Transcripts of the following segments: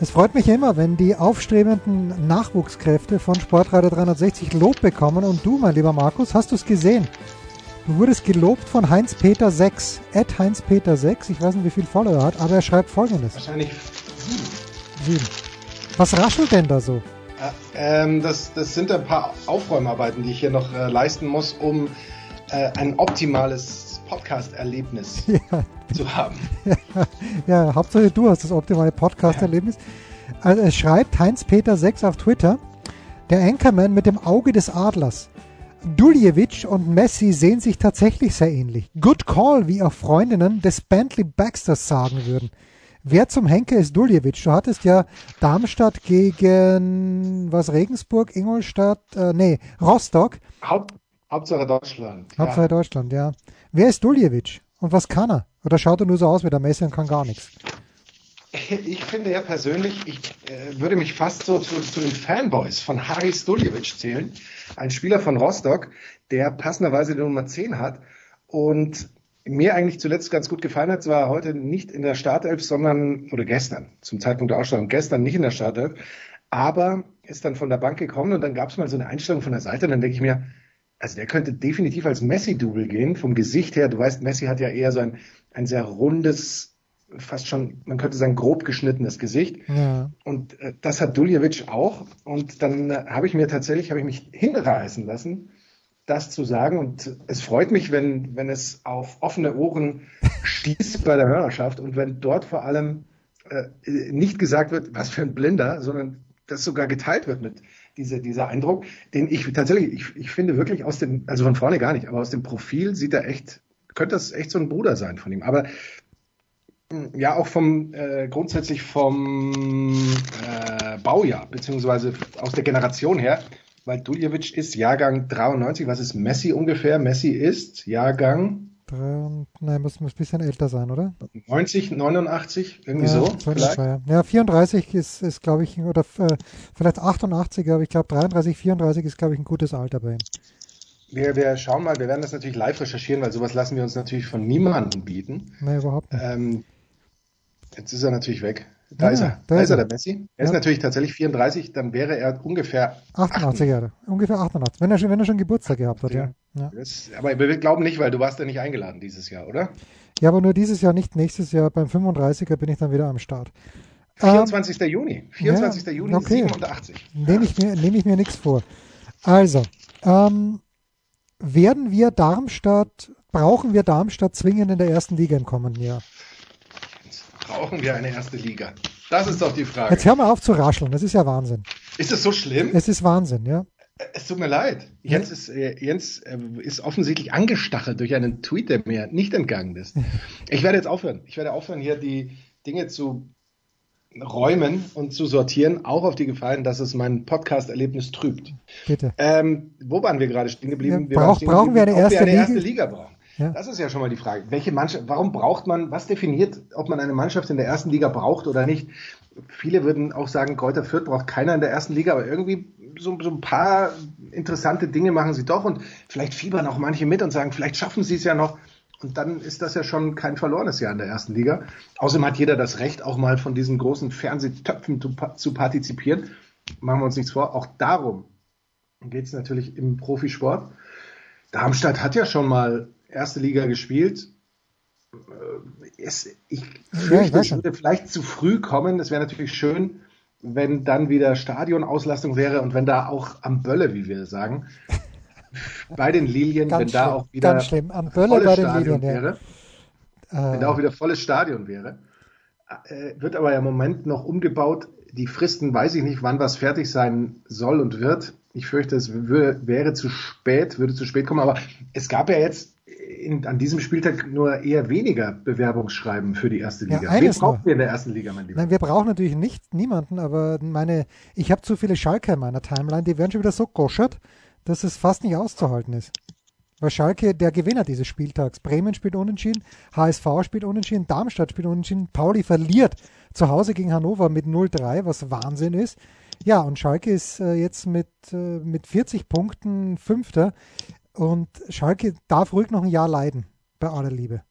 es freut mich immer, wenn die aufstrebenden Nachwuchskräfte von Sportradio 360 Lob bekommen. Und du, mein lieber Markus, hast du es gesehen? Du wurdest gelobt von Heinz-Peter 6, at Heinz-Peter 6. Ich weiß nicht, wie viel Follower er hat, aber er schreibt folgendes. Wahrscheinlich sieben. Sieben. Was raschelt denn da so? Äh, ähm, das, das sind ein paar Aufräumarbeiten, die ich hier noch äh, leisten muss, um äh, ein optimales Podcast-Erlebnis ja. zu haben. Ja, ja, Hauptsache du hast das optimale Podcast-Erlebnis. Also es schreibt Heinz-Peter 6 auf Twitter, der Anchorman mit dem Auge des Adlers. Duljevic und Messi sehen sich tatsächlich sehr ähnlich. Good call, wie auch Freundinnen des Bentley Baxters sagen würden. Wer zum Henker ist Duljevic? Du hattest ja Darmstadt gegen was Regensburg, Ingolstadt, äh, nee, Rostock. Haupt, Hauptsache Deutschland. Hauptsache ja. Deutschland, ja. Wer ist Duljevic und was kann er? Oder schaut er nur so aus wie der Messi und kann gar nichts? Ich finde ja persönlich, ich äh, würde mich fast so zu, zu, den Fanboys von Haris Duljevic zählen. Ein Spieler von Rostock, der passenderweise die Nummer 10 hat und mir eigentlich zuletzt ganz gut gefallen hat, zwar heute nicht in der Startelf, sondern, oder gestern, zum Zeitpunkt der Ausstellung, gestern nicht in der Startelf, aber ist dann von der Bank gekommen und dann gab es mal so eine Einstellung von der Seite und dann denke ich mir, also der könnte definitiv als Messi-Double gehen, vom Gesicht her. Du weißt, Messi hat ja eher so ein, ein sehr rundes, fast schon, man könnte sagen, grob geschnittenes Gesicht. Ja. Und äh, das hat Duljevic auch. Und dann äh, habe ich mir tatsächlich, habe ich mich hinreißen lassen, das zu sagen. Und es freut mich, wenn, wenn es auf offene Ohren stieß bei der Hörerschaft und wenn dort vor allem äh, nicht gesagt wird, was für ein Blinder, sondern das sogar geteilt wird mit diese, dieser Eindruck, den ich tatsächlich, ich, ich finde wirklich aus dem, also von vorne gar nicht, aber aus dem Profil sieht er echt, könnte das echt so ein Bruder sein von ihm. Aber hm, ja, auch vom äh, grundsätzlich vom äh, Baujahr, beziehungsweise aus der Generation her, weil Duljevic ist Jahrgang 93, was ist Messi ungefähr? Messi ist Jahrgang Nein, muss, muss ein bisschen älter sein, oder? 90, 89, irgendwie ja, so. Vielleicht. Ja, 34 ist, ist glaube ich, oder äh, vielleicht 88, aber ich glaube 33, 34 ist, glaube ich, ein gutes Alter bei ihm. Wir, wir schauen mal, wir werden das natürlich live recherchieren, weil sowas lassen wir uns natürlich von niemandem bieten. Nein, überhaupt nicht. Ähm, jetzt ist er natürlich weg. Da ja, ist er. Da, da ist er, der Messi. Er ja. ist natürlich tatsächlich 34, dann wäre er ungefähr 88 Jahre. Ungefähr 88. Wenn er schon, wenn er schon Geburtstag gehabt hat, ja. ja. Das, aber wir glauben nicht, weil du warst ja nicht eingeladen dieses Jahr, oder? Ja, aber nur dieses Jahr, nicht nächstes Jahr. Beim 35er bin ich dann wieder am Start. 24. Ähm, Juni. 24. Ja, Juni okay. 87. Nehme ich mir, nehme ich mir nichts vor. Also, ähm, werden wir Darmstadt, brauchen wir Darmstadt zwingend in der ersten Liga im kommenden Jahr? Brauchen wir eine erste Liga? Das ist doch die Frage. Jetzt hör mal auf zu rascheln, das ist ja Wahnsinn. Ist es so schlimm? Es ist Wahnsinn, ja. Es tut mir leid. Jens, ist, äh, Jens äh, ist offensichtlich angestachelt durch einen Tweet, der mir nicht entgangen ist. Ich werde jetzt aufhören. Ich werde aufhören, hier die Dinge zu räumen und zu sortieren, auch auf die Gefallen, dass es mein Podcast-Erlebnis trübt. Bitte. Ähm, wo waren wir gerade stehen geblieben? Ja, brauch, brauchen wir eine erste, wir eine erste Liga? Liga brauchen. Ja. Das ist ja schon mal die Frage. Welche Mannschaft, warum braucht man, was definiert, ob man eine Mannschaft in der ersten Liga braucht oder nicht? Viele würden auch sagen, Kräuter Fürth braucht keiner in der ersten Liga, aber irgendwie so, so ein paar interessante Dinge machen sie doch und vielleicht fiebern auch manche mit und sagen, vielleicht schaffen sie es ja noch. Und dann ist das ja schon kein verlorenes Jahr in der ersten Liga. Außerdem hat jeder das Recht, auch mal von diesen großen Fernsehtöpfen zu, zu partizipieren. Machen wir uns nichts vor. Auch darum geht es natürlich im Profisport. Darmstadt hat ja schon mal erste Liga gespielt. Äh, es, ich fürchte, es würde vielleicht zu früh kommen. Es wäre natürlich schön, wenn dann wieder Stadionauslastung wäre und wenn da auch am Bölle, wie wir sagen, bei den Lilien, ganz wenn schlimm, da auch wieder ganz schlimm. Am Bölle bei den Lilien, wäre, ja. wenn da auch wieder volles Stadion wäre. Äh, wird aber ja im Moment noch umgebaut. Die Fristen weiß ich nicht, wann was fertig sein soll und wird. Ich fürchte, es wäre zu spät, würde zu spät kommen. Aber es gab ja jetzt in, an diesem Spieltag nur eher weniger Bewerbungsschreiben für die erste Liga. Ja, Wen brauchen wir in der ersten Liga, mein Lieber? Nein, wir brauchen natürlich nicht niemanden, aber meine, ich habe zu viele Schalker in meiner Timeline, die werden schon wieder so goschert, dass es fast nicht auszuhalten ist. Weil Schalke der Gewinner dieses Spieltags. Bremen spielt unentschieden, HSV spielt unentschieden, Darmstadt spielt unentschieden, Pauli verliert zu Hause gegen Hannover mit 0-3, was Wahnsinn ist. Ja, und Schalke ist äh, jetzt mit, äh, mit 40 Punkten Fünfter. Und Schalke darf ruhig noch ein Jahr leiden, bei aller Liebe.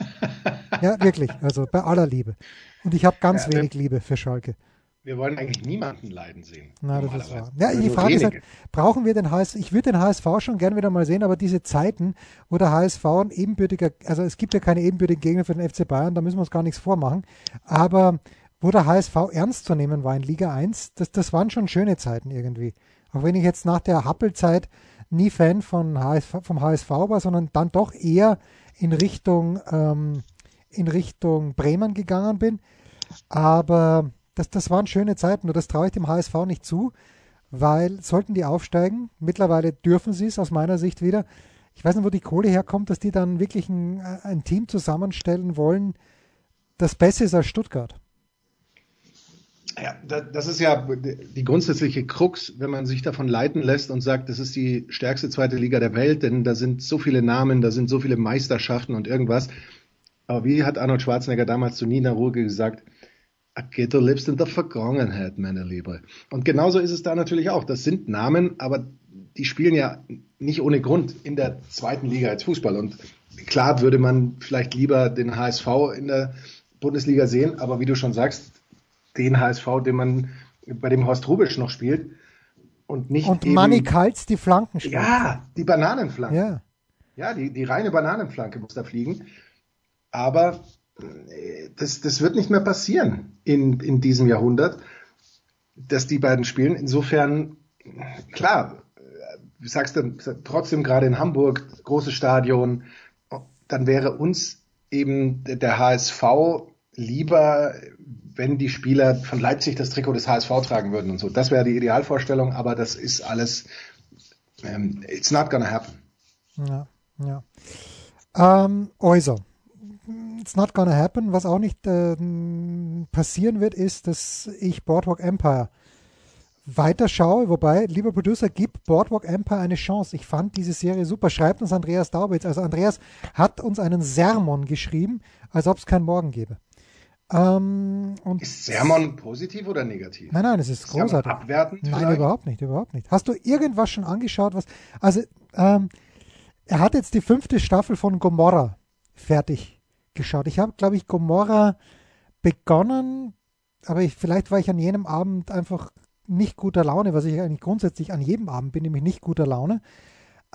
ja, wirklich, also bei aller Liebe. Und ich habe ganz ja, wenig Liebe für Schalke. Wir wollen eigentlich niemanden leiden sehen. Na, das ist wahr. Ja, die Frage ist halt, brauchen wir den HSV? Ich würde den HSV schon gern wieder mal sehen, aber diese Zeiten, wo der HSV ein ebenbürtiger, also es gibt ja keine ebenbürtigen Gegner für den FC Bayern, da müssen wir uns gar nichts vormachen. Aber wo der HSV ernst zu nehmen war in Liga 1, das, das waren schon schöne Zeiten irgendwie. Auch wenn ich jetzt nach der Happelzeit nie Fan von HSV, vom HSV war, sondern dann doch eher in Richtung, ähm, in Richtung Bremen gegangen bin. Aber das, das waren schöne Zeiten und das traue ich dem HSV nicht zu, weil sollten die aufsteigen, mittlerweile dürfen sie es aus meiner Sicht wieder. Ich weiß nicht, wo die Kohle herkommt, dass die dann wirklich ein, ein Team zusammenstellen wollen, das besser ist als Stuttgart. Ja, das ist ja die grundsätzliche Krux, wenn man sich davon leiten lässt und sagt, das ist die stärkste zweite Liga der Welt, denn da sind so viele Namen, da sind so viele Meisterschaften und irgendwas. Aber wie hat Arnold Schwarzenegger damals zu Nina Ruge gesagt, du lebst in der Vergangenheit, meine Liebe. Und genauso ist es da natürlich auch. Das sind Namen, aber die spielen ja nicht ohne Grund in der zweiten Liga als Fußball. Und klar würde man vielleicht lieber den HSV in der Bundesliga sehen, aber wie du schon sagst, den HSV, den man bei dem Horst Rubisch noch spielt und nicht und eben, Manny Kals die Flanken spielt. Ja, die Bananenflanke. Ja, ja die, die reine Bananenflanke muss da fliegen. Aber äh, das, das wird nicht mehr passieren in, in diesem Jahrhundert, dass die beiden spielen. Insofern, klar, du sagst dann trotzdem gerade in Hamburg, großes Stadion, dann wäre uns eben der HSV lieber, wenn die Spieler von Leipzig das Trikot des HSV tragen würden und so. Das wäre die Idealvorstellung, aber das ist alles, ähm, it's not gonna happen. Ja, ja. Ähm, also, it's not gonna happen. Was auch nicht äh, passieren wird, ist, dass ich Boardwalk Empire weiterschaue. Wobei, lieber Producer, gib Boardwalk Empire eine Chance. Ich fand diese Serie super. Schreibt uns Andreas Daubitz. Also Andreas hat uns einen Sermon geschrieben, als ob es keinen Morgen gäbe. Ähm, ist Sermon positiv oder negativ? Nein, nein, es ist, ist großartig. Abwertend nein, vielleicht? überhaupt nicht, überhaupt nicht. Hast du irgendwas schon angeschaut, was. Also, ähm, er hat jetzt die fünfte Staffel von Gomorra fertig geschaut. Ich habe, glaube ich, Gomorra begonnen, aber ich, vielleicht war ich an jenem Abend einfach nicht guter Laune, was ich eigentlich grundsätzlich an jedem Abend bin, nämlich nicht guter Laune.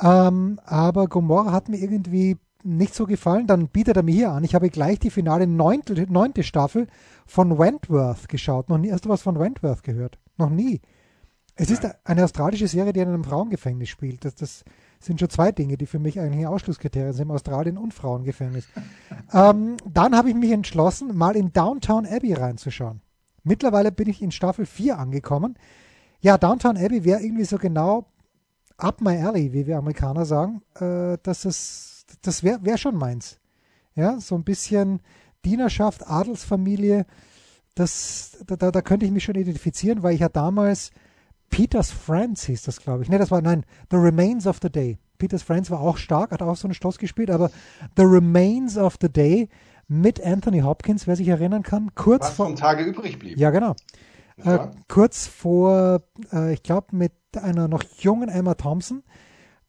Ähm, aber Gomorra hat mir irgendwie nicht so gefallen, dann bietet er mir hier an. Ich habe gleich die finale neunte, neunte Staffel von Wentworth geschaut. Noch nie, hast du was von Wentworth gehört? Noch nie. Es ist eine australische Serie, die in einem Frauengefängnis spielt. Das, das sind schon zwei Dinge, die für mich eigentlich Ausschlusskriterien sind, Australien und Frauengefängnis. ähm, dann habe ich mich entschlossen, mal in Downtown Abbey reinzuschauen. Mittlerweile bin ich in Staffel 4 angekommen. Ja, Downtown Abbey wäre irgendwie so genau up my alley, wie wir Amerikaner sagen, äh, dass es das wäre wär schon meins. Ja, so ein bisschen Dienerschaft, Adelsfamilie, das, da, da könnte ich mich schon identifizieren, weil ich ja damals Peters Friends hieß das, glaube ich. Ne, das war, nein, The Remains of the Day. Peters Friends war auch stark, hat auch so einen Stoß gespielt, aber The Remains of the Day mit Anthony Hopkins, wer sich erinnern kann, kurz Was vor. Tage übrig blieb. Ja, genau. Äh, kurz vor, äh, ich glaube, mit einer noch jungen Emma Thompson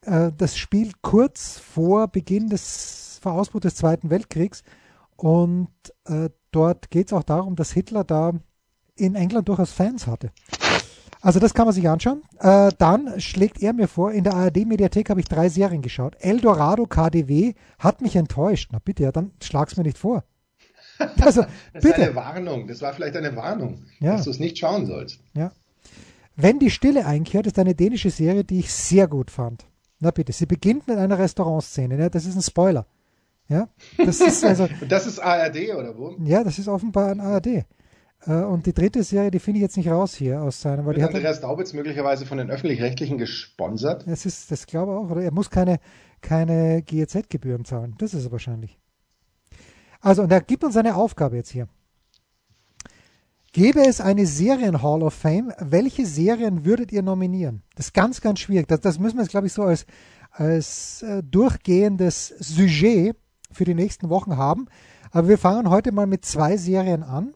das Spiel kurz vor Beginn des vor Ausbruch des Zweiten Weltkriegs. Und äh, dort geht es auch darum, dass Hitler da in England durchaus Fans hatte. Also das kann man sich anschauen. Äh, dann schlägt er mir vor, in der ARD-Mediathek habe ich drei Serien geschaut. Eldorado KDW hat mich enttäuscht. Na bitte, ja, dann schlag's mir nicht vor. Also, das bitte. ist eine Warnung. Das war vielleicht eine Warnung, ja. dass du es nicht schauen sollst. Ja. Wenn die Stille einkehrt, ist eine dänische Serie, die ich sehr gut fand. Na bitte, sie beginnt mit einer Restaurantszene. Ne? Das ist ein Spoiler. Ja, das ist also. das ist ARD oder wo? Ja, das ist offenbar ein ARD. Äh, und die dritte Serie, die finde ich jetzt nicht raus hier aus seinem. Wird Andreas Daubitz möglicherweise von den öffentlich-rechtlichen gesponsert? Das ist, das glaube ich auch. Oder er muss keine, keine GEZ-Gebühren zahlen. Das ist er wahrscheinlich. Also, und er gibt uns eine Aufgabe jetzt hier. Gäbe es eine Serien Hall of Fame, welche Serien würdet ihr nominieren? Das ist ganz, ganz schwierig. Das, das müssen wir jetzt, glaube ich, so als, als äh, durchgehendes Sujet für die nächsten Wochen haben. Aber wir fangen heute mal mit zwei Serien an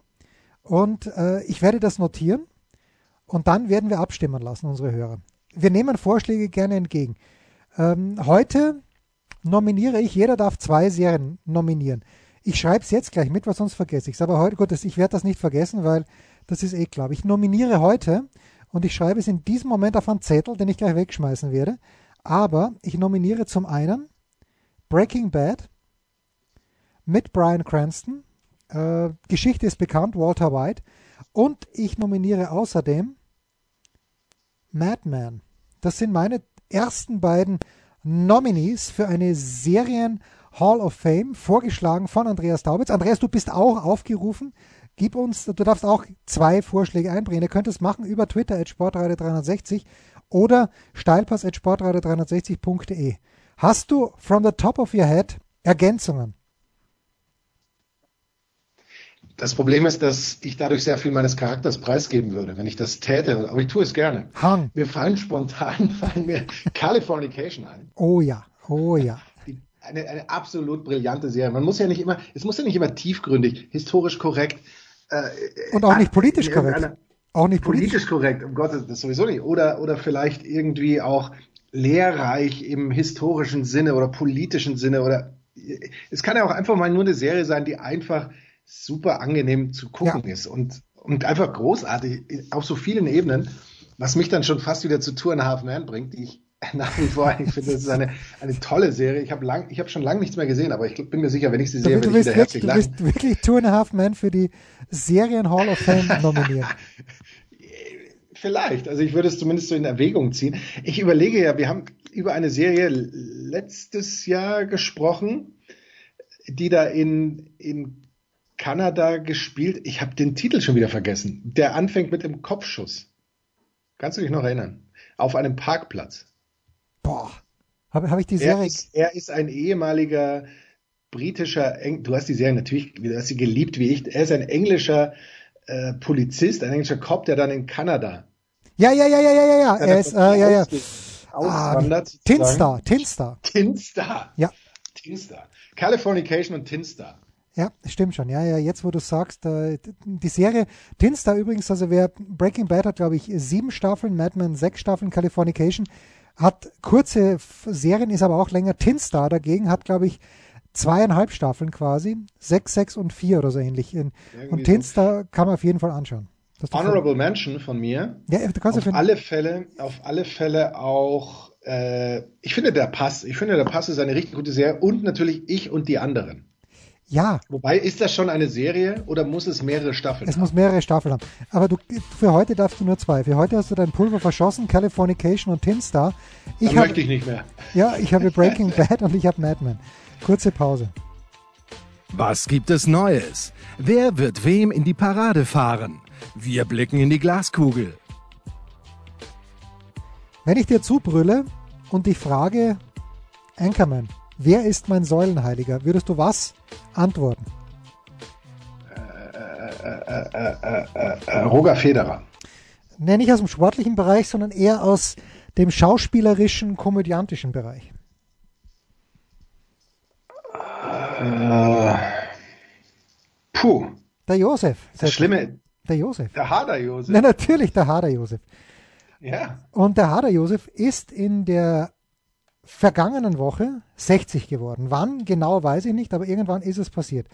und äh, ich werde das notieren und dann werden wir abstimmen lassen, unsere Hörer. Wir nehmen Vorschläge gerne entgegen. Ähm, heute nominiere ich, jeder darf zwei Serien nominieren. Ich schreibe es jetzt gleich mit, weil sonst vergesse ich es. Aber heute, gut, ich werde das nicht vergessen, weil das ist eh klar. Ich nominiere heute und ich schreibe es in diesem Moment auf einen Zettel, den ich gleich wegschmeißen werde. Aber ich nominiere zum einen Breaking Bad mit Brian Cranston. Äh, Geschichte ist bekannt, Walter White. Und ich nominiere außerdem Madman. Das sind meine ersten beiden Nominees für eine Serien Hall of Fame, vorgeschlagen von Andreas Daubitz. Andreas, du bist auch aufgerufen. Gib uns, du darfst auch zwei Vorschläge einbringen. Ihr könnt es machen über Twitter at sportradio360 oder steilpass at sportradio360.de. Hast du from the top of your head Ergänzungen? Das Problem ist, dass ich dadurch sehr viel meines Charakters preisgeben würde, wenn ich das täte. Aber ich tue es gerne. Hang. Mir fallen spontan fallen mir Californication ein. Oh ja, oh ja. Eine, eine absolut brillante Serie. Man muss ja nicht immer, es muss ja nicht immer tiefgründig, historisch korrekt. Äh, Und auch nicht politisch korrekt. Auch nicht politisch, politisch korrekt, um Gottes das sowieso nicht. Oder, oder vielleicht irgendwie auch lehrreich im historischen Sinne oder politischen Sinne oder es kann ja auch einfach mal nur eine Serie sein, die einfach super angenehm zu gucken ja. ist und, und einfach großartig auf so vielen Ebenen, was mich dann schon fast wieder zu Tour and a Half Man bringt, die ich nach wie vor, ich finde, das ist eine, eine tolle Serie. Ich habe lang, ich habe schon lange nichts mehr gesehen, aber ich bin mir sicher, wenn ich sie sehe, werde ich wieder herzlich lachen. Du bist wirklich Two and a Half Men für die Serien Hall of Fame nominiert. Vielleicht, also ich würde es zumindest so in Erwägung ziehen. Ich überlege ja, wir haben über eine Serie letztes Jahr gesprochen, die da in, in Kanada gespielt. Ich habe den Titel schon wieder vergessen. Der anfängt mit dem Kopfschuss. Kannst du dich noch erinnern? Auf einem Parkplatz. Boah, habe hab ich die Serie. Er ist, er ist ein ehemaliger britischer, Eng du hast die Serie natürlich, du hast sie geliebt wie ich. Er ist ein englischer äh, Polizist, ein englischer Cop, der dann in Kanada. Ja, ja, ja, ja, ja, ja, ja. Er ist, äh, ja, ja. Auswandert. Ah, Tinstar, Tinstar. Tinstar. Ja. Tinstar. Californication und Tinstar. Ja, stimmt schon. Ja, ja, jetzt wo du sagst, äh, die Serie Tinstar übrigens, also wer Breaking Bad hat, glaube ich, sieben Staffeln, Mad Men sechs Staffeln, Californication hat kurze Serien, ist aber auch länger. Tinstar dagegen hat, glaube ich, zweieinhalb Staffeln quasi, sechs, sechs und vier oder so ähnlich. und Tinstar so. kann man auf jeden Fall anschauen. Honorable Mention von mir. Ja, du kannst auf alle Fälle, auf alle Fälle auch. Äh, ich finde der Pass. Ich finde der Pass ist eine richtig gute Serie und natürlich ich und die anderen. Ja. Wobei, ist das schon eine Serie oder muss es mehrere Staffeln es haben? Es muss mehrere Staffeln haben. Aber du, für heute darfst du nur zwei. Für heute hast du dein Pulver verschossen, Californication und Tin Star. Ich hab, möchte ich nicht mehr. Ja, ich habe Breaking Bad und ich habe Mad Men. Kurze Pause. Was gibt es Neues? Wer wird wem in die Parade fahren? Wir blicken in die Glaskugel. Wenn ich dir zubrülle und dich frage, Anchorman, wer ist mein Säulenheiliger? Würdest du was antworten? Äh, äh, äh, Roger Federer. Nee, nicht aus dem sportlichen Bereich, sondern eher aus dem schauspielerischen, komödiantischen Bereich. puh. Der Josef. Das Schlimme. Der Josef. Der Hader Josef. Na, natürlich der Hader Josef. Ja. Und der Hader Josef ist in der vergangenen Woche 60 geworden. Wann genau weiß ich nicht, aber irgendwann ist es passiert.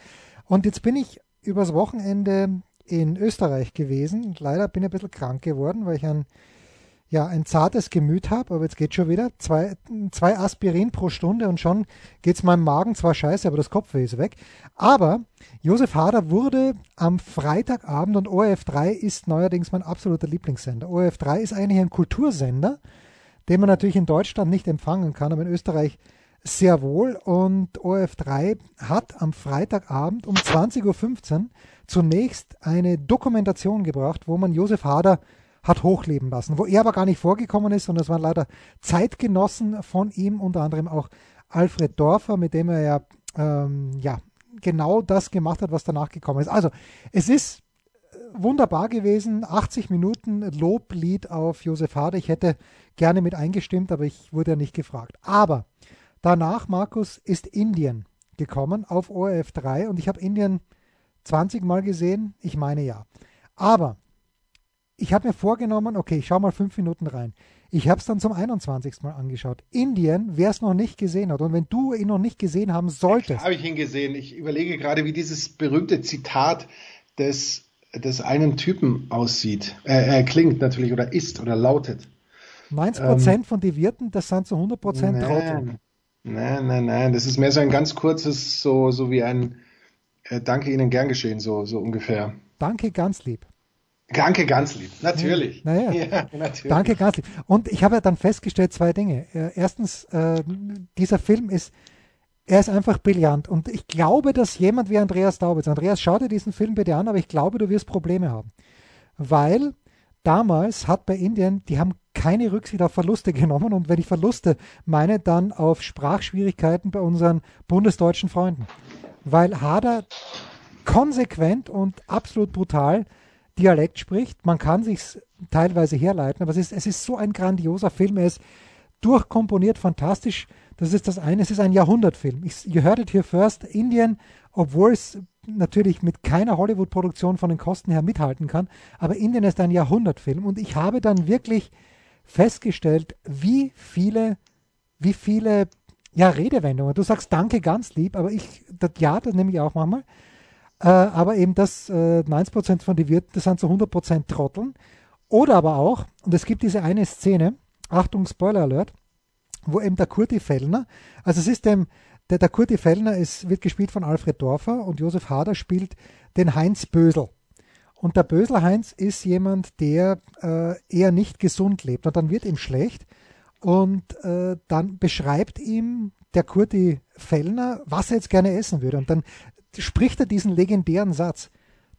Und jetzt bin ich übers Wochenende in Österreich gewesen. Leider bin ich ein bisschen krank geworden, weil ich ein, ja, ein zartes Gemüt habe, aber jetzt geht schon wieder. Zwei, zwei Aspirin pro Stunde und schon geht es meinem Magen zwar scheiße, aber das Kopfweh ist weg. Aber Josef Hader wurde am Freitagabend und ORF3 ist neuerdings mein absoluter Lieblingssender. ORF3 ist eigentlich ein Kultursender den man natürlich in Deutschland nicht empfangen kann, aber in Österreich sehr wohl. Und ORF3 hat am Freitagabend um 20.15 Uhr zunächst eine Dokumentation gebracht, wo man Josef Hader hat hochleben lassen, wo er aber gar nicht vorgekommen ist, sondern es waren leider Zeitgenossen von ihm, unter anderem auch Alfred Dorfer, mit dem er ja, ähm, ja genau das gemacht hat, was danach gekommen ist. Also es ist wunderbar gewesen. 80 Minuten Loblied auf Josef Hader. Ich hätte gerne mit eingestimmt, aber ich wurde ja nicht gefragt. Aber danach, Markus, ist Indien gekommen auf ORF 3 und ich habe Indien 20 Mal gesehen. Ich meine ja. Aber ich habe mir vorgenommen, okay, ich schaue mal fünf Minuten rein. Ich habe es dann zum 21. Mal angeschaut. Indien, wer es noch nicht gesehen hat. Und wenn du ihn noch nicht gesehen haben solltest. Habe ich ihn gesehen. Ich überlege gerade, wie dieses berühmte Zitat des, des einen Typen aussieht. Äh, äh, klingt natürlich oder ist oder lautet. 90% ähm, von den Wirten, das sind zu 100% nein, Trottel. Nein, nein, nein. Das ist mehr so ein ganz kurzes, so, so wie ein äh, Danke Ihnen gern geschehen, so, so ungefähr. Danke, ganz lieb. Danke ganz lieb, natürlich. Naja, ja, natürlich. Danke ganz lieb. Und ich habe ja dann festgestellt zwei Dinge. Äh, erstens, äh, dieser Film ist, er ist einfach brillant. Und ich glaube, dass jemand wie Andreas Daubitz, Andreas, schau dir diesen Film bitte an, aber ich glaube, du wirst Probleme haben. Weil damals hat bei Indien, die haben keine Rücksicht auf Verluste genommen. Und wenn ich Verluste meine, dann auf Sprachschwierigkeiten bei unseren bundesdeutschen Freunden. Weil Hader konsequent und absolut brutal Dialekt spricht. Man kann sich teilweise herleiten, aber es ist, es ist so ein grandioser Film. Er ist durchkomponiert, fantastisch. Das ist das eine. Es ist ein Jahrhundertfilm. You heard it here first. Indien, obwohl es natürlich mit keiner Hollywood-Produktion von den Kosten her mithalten kann, aber Indien ist ein Jahrhundertfilm. Und ich habe dann wirklich festgestellt, wie viele, wie viele ja, Redewendungen. Du sagst Danke ganz lieb, aber ich, das, ja, das nehme ich auch manchmal. Äh, aber eben das äh, 90% von den Wirten, das sind so 100% Trotteln. Oder aber auch, und es gibt diese eine Szene, Achtung, Spoiler Alert, wo eben der Kurti Fellner, also es ist dem, der, der Kurti Fellner ist, wird gespielt von Alfred Dorfer und Josef Hader spielt den Heinz Bösel. Und der Bösel Heinz ist jemand, der äh, eher nicht gesund lebt. Und dann wird ihm schlecht. Und äh, dann beschreibt ihm der Kurti Fellner, was er jetzt gerne essen würde. Und dann spricht er diesen legendären Satz,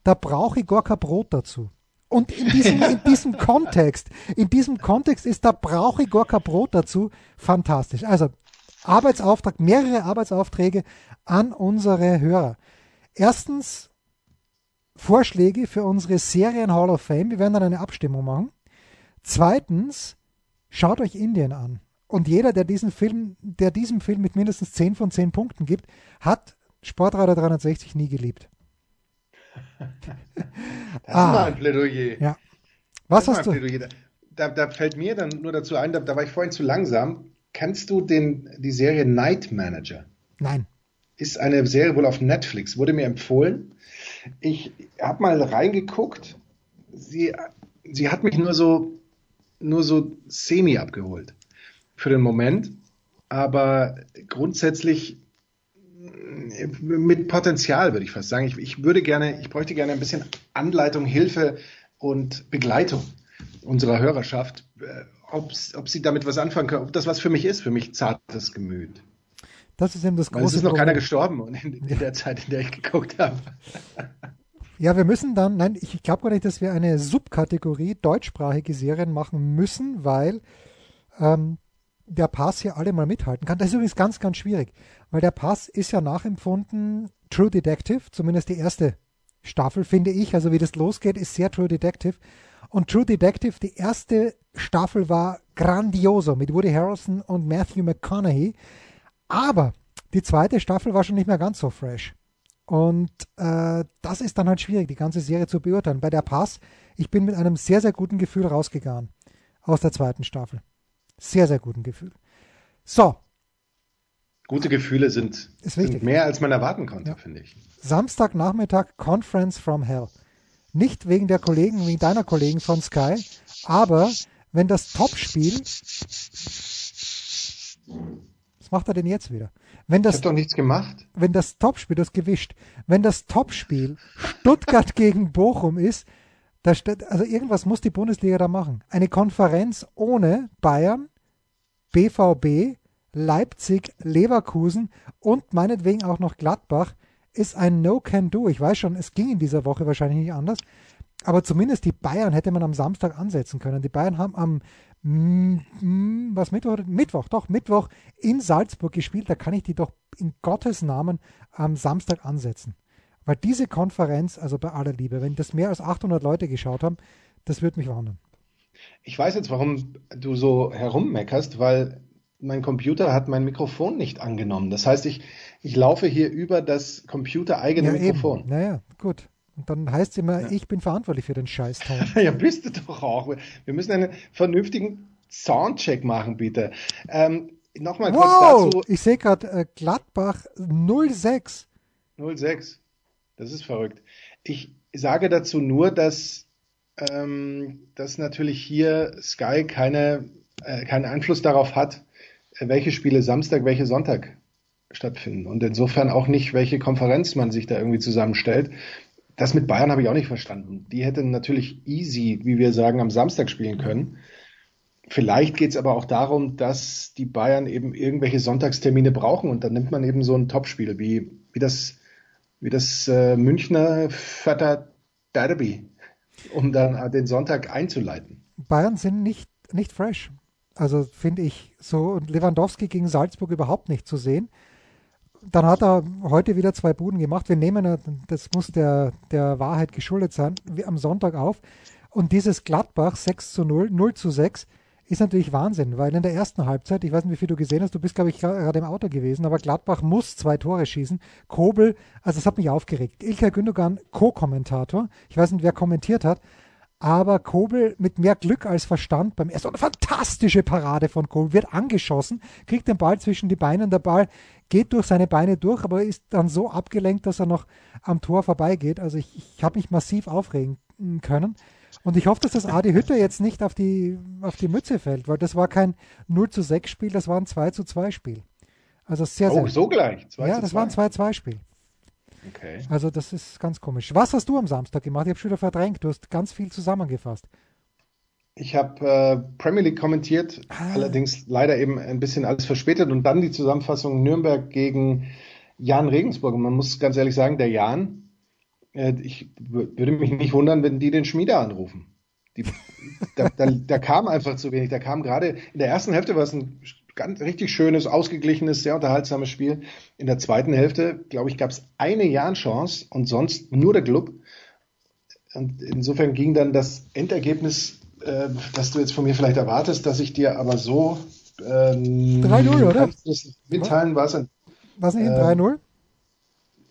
da brauche ich gar kein Brot dazu. Und in diesem, in diesem Kontext, in diesem Kontext ist, da brauche ich kein Brot dazu, fantastisch. Also Arbeitsauftrag, mehrere Arbeitsaufträge an unsere Hörer. Erstens Vorschläge für unsere Serien Hall of Fame. Wir werden dann eine Abstimmung machen. Zweitens, schaut euch Indien an. Und jeder, der diesen Film, der diesem Film mit mindestens 10 von 10 Punkten gibt, hat Sportradar 360 nie geliebt. Das ah, war ein Plädoyer. Ja. Was hast du? Da, da, fällt mir dann nur dazu ein, da, da, war ich vorhin zu langsam. Kennst du den, die Serie Night Manager? Nein. Ist eine Serie wohl auf Netflix, wurde mir empfohlen. Ich habe mal reingeguckt. Sie, sie hat mich nur so, nur so semi abgeholt für den Moment. Aber grundsätzlich mit Potenzial, würde ich fast sagen. Ich, ich würde gerne, ich bräuchte gerne ein bisschen Anleitung, Hilfe und Begleitung unserer Hörerschaft, äh, ob, ob sie damit was anfangen können, ob das was für mich ist, für mich zartes Gemüt. Das ist eben das große Weil es ist noch Problem. keiner gestorben in, in der Zeit, in der ich geguckt habe. Ja, wir müssen dann, nein, ich glaube gar nicht, dass wir eine Subkategorie deutschsprachige Serien machen müssen, weil ähm, der Pass hier alle mal mithalten kann. Das ist übrigens ganz, ganz schwierig, weil der Pass ist ja nachempfunden True Detective, zumindest die erste Staffel, finde ich. Also wie das losgeht, ist sehr True Detective. Und True Detective, die erste Staffel war grandioso mit Woody Harrelson und Matthew McConaughey. Aber die zweite Staffel war schon nicht mehr ganz so fresh. Und äh, das ist dann halt schwierig, die ganze Serie zu beurteilen. Bei der Pass, ich bin mit einem sehr, sehr guten Gefühl rausgegangen aus der zweiten Staffel. Sehr, sehr guten Gefühl. So. Gute Gefühle sind, sind mehr, als man erwarten konnte, ja. finde ich. Samstagnachmittag Conference from Hell. Nicht wegen der Kollegen, wie deiner Kollegen von Sky, aber wenn das Topspiel. Was macht er denn jetzt wieder? Wenn das, ich habe doch nichts gemacht. Wenn das Topspiel, das gewischt, wenn das Topspiel Stuttgart gegen Bochum ist, da steht, also irgendwas muss die Bundesliga da machen. Eine Konferenz ohne Bayern, BVB, Leipzig, Leverkusen und meinetwegen auch noch Gladbach ist ein No-Can-Do. Ich weiß schon, es ging in dieser Woche wahrscheinlich nicht anders. Aber zumindest die Bayern hätte man am Samstag ansetzen können. Die Bayern haben am was Mittwoch? Mittwoch, doch, Mittwoch in Salzburg gespielt. Da kann ich die doch in Gottes Namen am Samstag ansetzen. Weil diese Konferenz, also bei aller Liebe, wenn das mehr als 800 Leute geschaut haben, das würde mich wundern. Ich weiß jetzt, warum du so herummeckerst, weil mein Computer hat mein Mikrofon nicht angenommen. Das heißt, ich, ich laufe hier über das computereigene ja, Mikrofon. Eben. Naja, gut. Und dann heißt es immer, ja. ich bin verantwortlich für den Scheißton. ja, bist du doch auch. Wir müssen einen vernünftigen Soundcheck machen, bitte. Ähm, Nochmal kurz wow, dazu. Ich sehe gerade äh, Gladbach 06. 06. Das ist verrückt. Ich sage dazu nur, dass, ähm, dass natürlich hier Sky keine, äh, keinen Einfluss darauf hat, äh, welche Spiele Samstag, welche Sonntag stattfinden. Und insofern auch nicht, welche Konferenz man sich da irgendwie zusammenstellt. Das mit Bayern habe ich auch nicht verstanden. Die hätten natürlich easy, wie wir sagen, am Samstag spielen können. Vielleicht geht es aber auch darum, dass die Bayern eben irgendwelche Sonntagstermine brauchen und dann nimmt man eben so ein Topspiel wie, wie das, wie das äh, Münchner Vater Derby, um dann den Sonntag einzuleiten. Bayern sind nicht, nicht fresh. Also finde ich so und Lewandowski gegen Salzburg überhaupt nicht zu sehen. Dann hat er heute wieder zwei Buden gemacht. Wir nehmen, das muss der, der Wahrheit geschuldet sein, am Sonntag auf. Und dieses Gladbach 6 zu 0, 0 zu 6, ist natürlich Wahnsinn, weil in der ersten Halbzeit, ich weiß nicht, wie viel du gesehen hast, du bist, glaube ich, gerade im Auto gewesen, aber Gladbach muss zwei Tore schießen. Kobel, also das hat mich aufgeregt. Ilkay Gündogan, Co-Kommentator, ich weiß nicht, wer kommentiert hat, aber Kobel mit mehr Glück als Verstand beim ersten, eine fantastische Parade von Kobel, wird angeschossen, kriegt den Ball zwischen die Beine, der Ball geht durch seine Beine durch, aber ist dann so abgelenkt, dass er noch am Tor vorbeigeht. Also ich, ich habe mich massiv aufregen können. Und ich hoffe, dass das Adi Hütter jetzt nicht auf die, auf die Mütze fällt, weil das war kein 0 zu 6 Spiel, das war ein 2 zu 2 Spiel. Also sehr, sehr. Oh, so gleich. 2 ja, das 2. war ein 2-2-Spiel. Okay. Also das ist ganz komisch. Was hast du am Samstag gemacht? Ich habe schon wieder verdrängt. Du hast ganz viel zusammengefasst. Ich habe äh, Premier League kommentiert, ah. allerdings leider eben ein bisschen alles verspätet und dann die Zusammenfassung Nürnberg gegen Jan Regensburg. Und man muss ganz ehrlich sagen, der Jan, ich würde mich nicht wundern, wenn die den Schmiede anrufen. Die, da, da, da, kam einfach zu wenig. Da kam gerade in der ersten Hälfte war es ein ganz richtig schönes, ausgeglichenes, sehr unterhaltsames Spiel. In der zweiten Hälfte, glaube ich, gab es eine Jahrenchance und sonst nur der Club. Und insofern ging dann das Endergebnis, äh, das du jetzt von mir vielleicht erwartest, dass ich dir aber so ähm, 3-0, oder? Mitteilen, war es ein. War es nicht ein 3-0?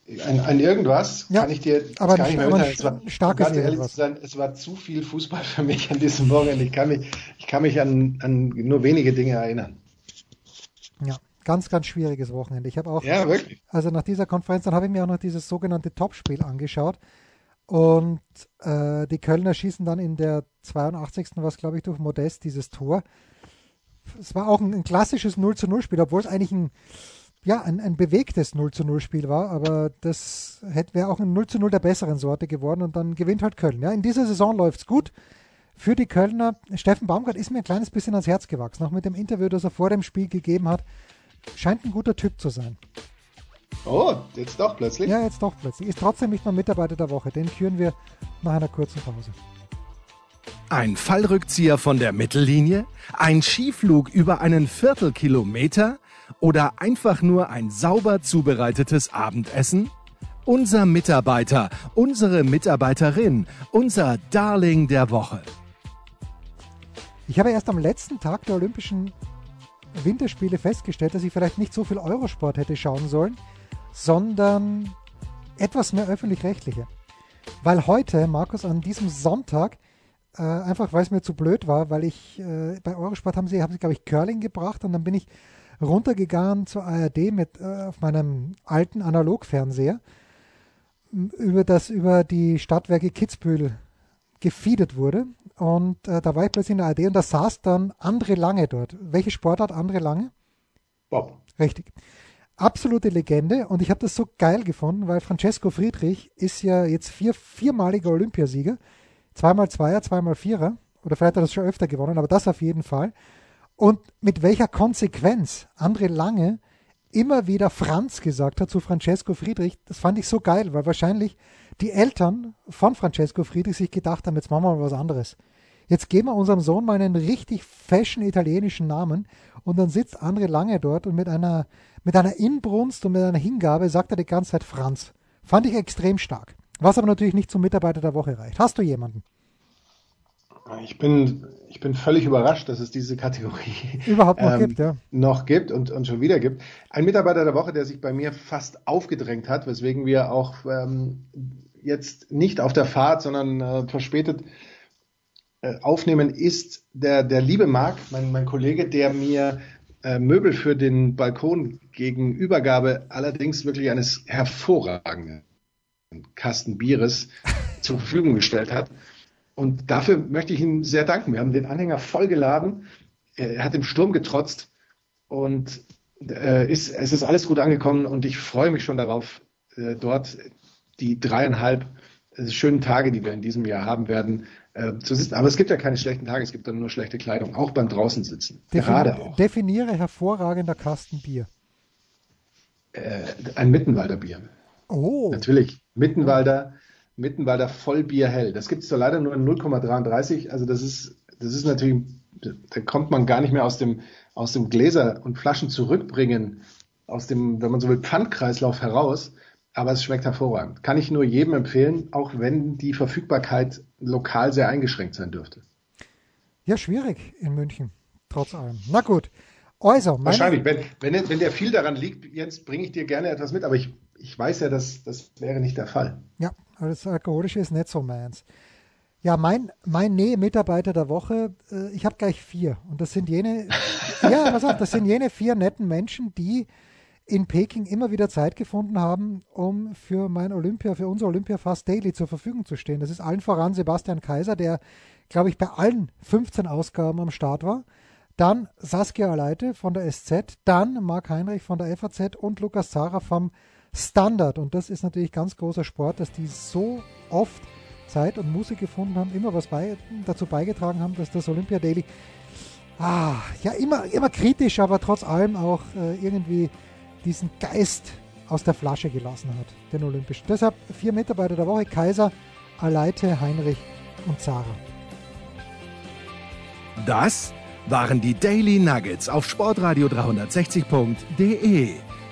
Ein, ein irgendwas ja, kann ich dir aber gar nicht mehr mitteilen. Es war, starkes um ehrlich zu sein, es war zu viel Fußball für mich an diesem Wochenende. Ich kann mich, ich kann mich an, an nur wenige Dinge erinnern. Ja, ganz, ganz schwieriges Wochenende. Ich habe auch, ja, wirklich. also nach dieser Konferenz, dann habe ich mir auch noch dieses sogenannte Topspiel angeschaut. Und äh, die Kölner schießen dann in der 82. was glaube ich durch Modest dieses Tor. Es war auch ein, ein klassisches 0 zu 0 Spiel, obwohl es eigentlich ein ja, ein, ein bewegtes 0 zu 0 Spiel war, aber das wäre auch ein 0 zu 0 der besseren Sorte geworden und dann gewinnt halt Köln. Ja, in dieser Saison läuft es gut für die Kölner. Steffen Baumgart ist mir ein kleines bisschen ans Herz gewachsen, auch mit dem Interview, das er vor dem Spiel gegeben hat. Scheint ein guter Typ zu sein. Oh, jetzt doch plötzlich? Ja, jetzt doch plötzlich. Ist trotzdem nicht mal Mitarbeiter der Woche. Den küren wir nach einer kurzen Pause. Ein Fallrückzieher von der Mittellinie? Ein Skiflug über einen Viertelkilometer? Oder einfach nur ein sauber zubereitetes Abendessen? Unser Mitarbeiter, unsere Mitarbeiterin, unser Darling der Woche. Ich habe erst am letzten Tag der Olympischen Winterspiele festgestellt, dass ich vielleicht nicht so viel Eurosport hätte schauen sollen, sondern etwas mehr öffentlich-rechtliche. Weil heute, Markus, an diesem Sonntag, äh, einfach weil es mir zu blöd war, weil ich äh, bei Eurosport haben sie, haben sie glaube ich, Curling gebracht und dann bin ich runtergegangen zur ARD mit äh, auf meinem alten Analogfernseher, über das über die Stadtwerke Kitzbühel gefeedet wurde. Und äh, da war ich plötzlich in der ARD und da saß dann André Lange dort. Welche Sportart André Lange? Bob. Richtig. Absolute Legende und ich habe das so geil gefunden, weil Francesco Friedrich ist ja jetzt vier, viermaliger Olympiasieger. Zweimal Zweier, zweimal Vierer. Oder vielleicht hat er das schon öfter gewonnen, aber das auf jeden Fall. Und mit welcher Konsequenz André Lange immer wieder Franz gesagt hat zu Francesco Friedrich, das fand ich so geil, weil wahrscheinlich die Eltern von Francesco Friedrich sich gedacht haben, jetzt machen wir mal was anderes. Jetzt geben wir unserem Sohn mal einen richtig fashion italienischen Namen und dann sitzt André Lange dort und mit einer, mit einer Inbrunst und mit einer Hingabe sagt er die ganze Zeit Franz. Fand ich extrem stark. Was aber natürlich nicht zum Mitarbeiter der Woche reicht. Hast du jemanden? Ich bin, ich bin völlig überrascht, dass es diese Kategorie überhaupt noch ähm, gibt, ja. Noch gibt und, und schon wieder gibt. Ein Mitarbeiter der Woche, der sich bei mir fast aufgedrängt hat, weswegen wir auch ähm, jetzt nicht auf der Fahrt, sondern äh, verspätet äh, aufnehmen, ist der, der liebe Marc, mein, mein Kollege, der mir äh, Möbel für den Balkon gegen Übergabe allerdings wirklich eines hervorragenden Kasten Bieres zur Verfügung gestellt hat. Und dafür möchte ich ihm sehr danken. Wir haben den Anhänger vollgeladen. Er hat im Sturm getrotzt und äh, ist, es ist alles gut angekommen und ich freue mich schon darauf, äh, dort die dreieinhalb äh, schönen Tage, die wir in diesem Jahr haben werden, äh, zu sitzen. Aber es gibt ja keine schlechten Tage, es gibt dann nur schlechte Kleidung, auch beim draußen sitzen. Defin Gerade auch. Definiere hervorragender Kasten Bier. Äh, ein Mittenwalder Bier. Oh. Natürlich. Mittenwalder, Mittenwalder Vollbier hell. Das gibt es zwar leider nur in 0,33, also das ist, das ist natürlich, da kommt man gar nicht mehr aus dem, aus dem Gläser und Flaschen zurückbringen, aus dem, wenn man so will, Pfandkreislauf heraus. Aber es schmeckt hervorragend. Kann ich nur jedem empfehlen, auch wenn die Verfügbarkeit lokal sehr eingeschränkt sein dürfte. Ja, schwierig in München, trotz allem. Na gut. Also, Wahrscheinlich, wenn, wenn, wenn der viel daran liegt, Jens, bringe ich dir gerne etwas mit, aber ich ich weiß ja, dass das wäre nicht der Fall. Ja, das Alkoholische ist nicht so meins. Ja, mein, mein Nee-Mitarbeiter der Woche, äh, ich habe gleich vier. Und das sind jene, ja, pass auf, das sind jene vier netten Menschen, die in Peking immer wieder Zeit gefunden haben, um für mein Olympia, für unser Olympia Fast Daily zur Verfügung zu stehen. Das ist allen voran Sebastian Kaiser, der, glaube ich, bei allen 15 Ausgaben am Start war. Dann Saskia Aleite von der SZ, dann Marc Heinrich von der FAZ und Lukas Zara vom Standard. Und das ist natürlich ganz großer Sport, dass die so oft Zeit und Musik gefunden haben, immer was bei, dazu beigetragen haben, dass das Olympia Daily ah, ja immer, immer kritisch, aber trotz allem auch äh, irgendwie diesen Geist aus der Flasche gelassen hat, den Olympischen. Deshalb vier Mitarbeiter der Woche, Kaiser, Aleite, Heinrich und Zara. Das waren die Daily Nuggets auf sportradio 360.de.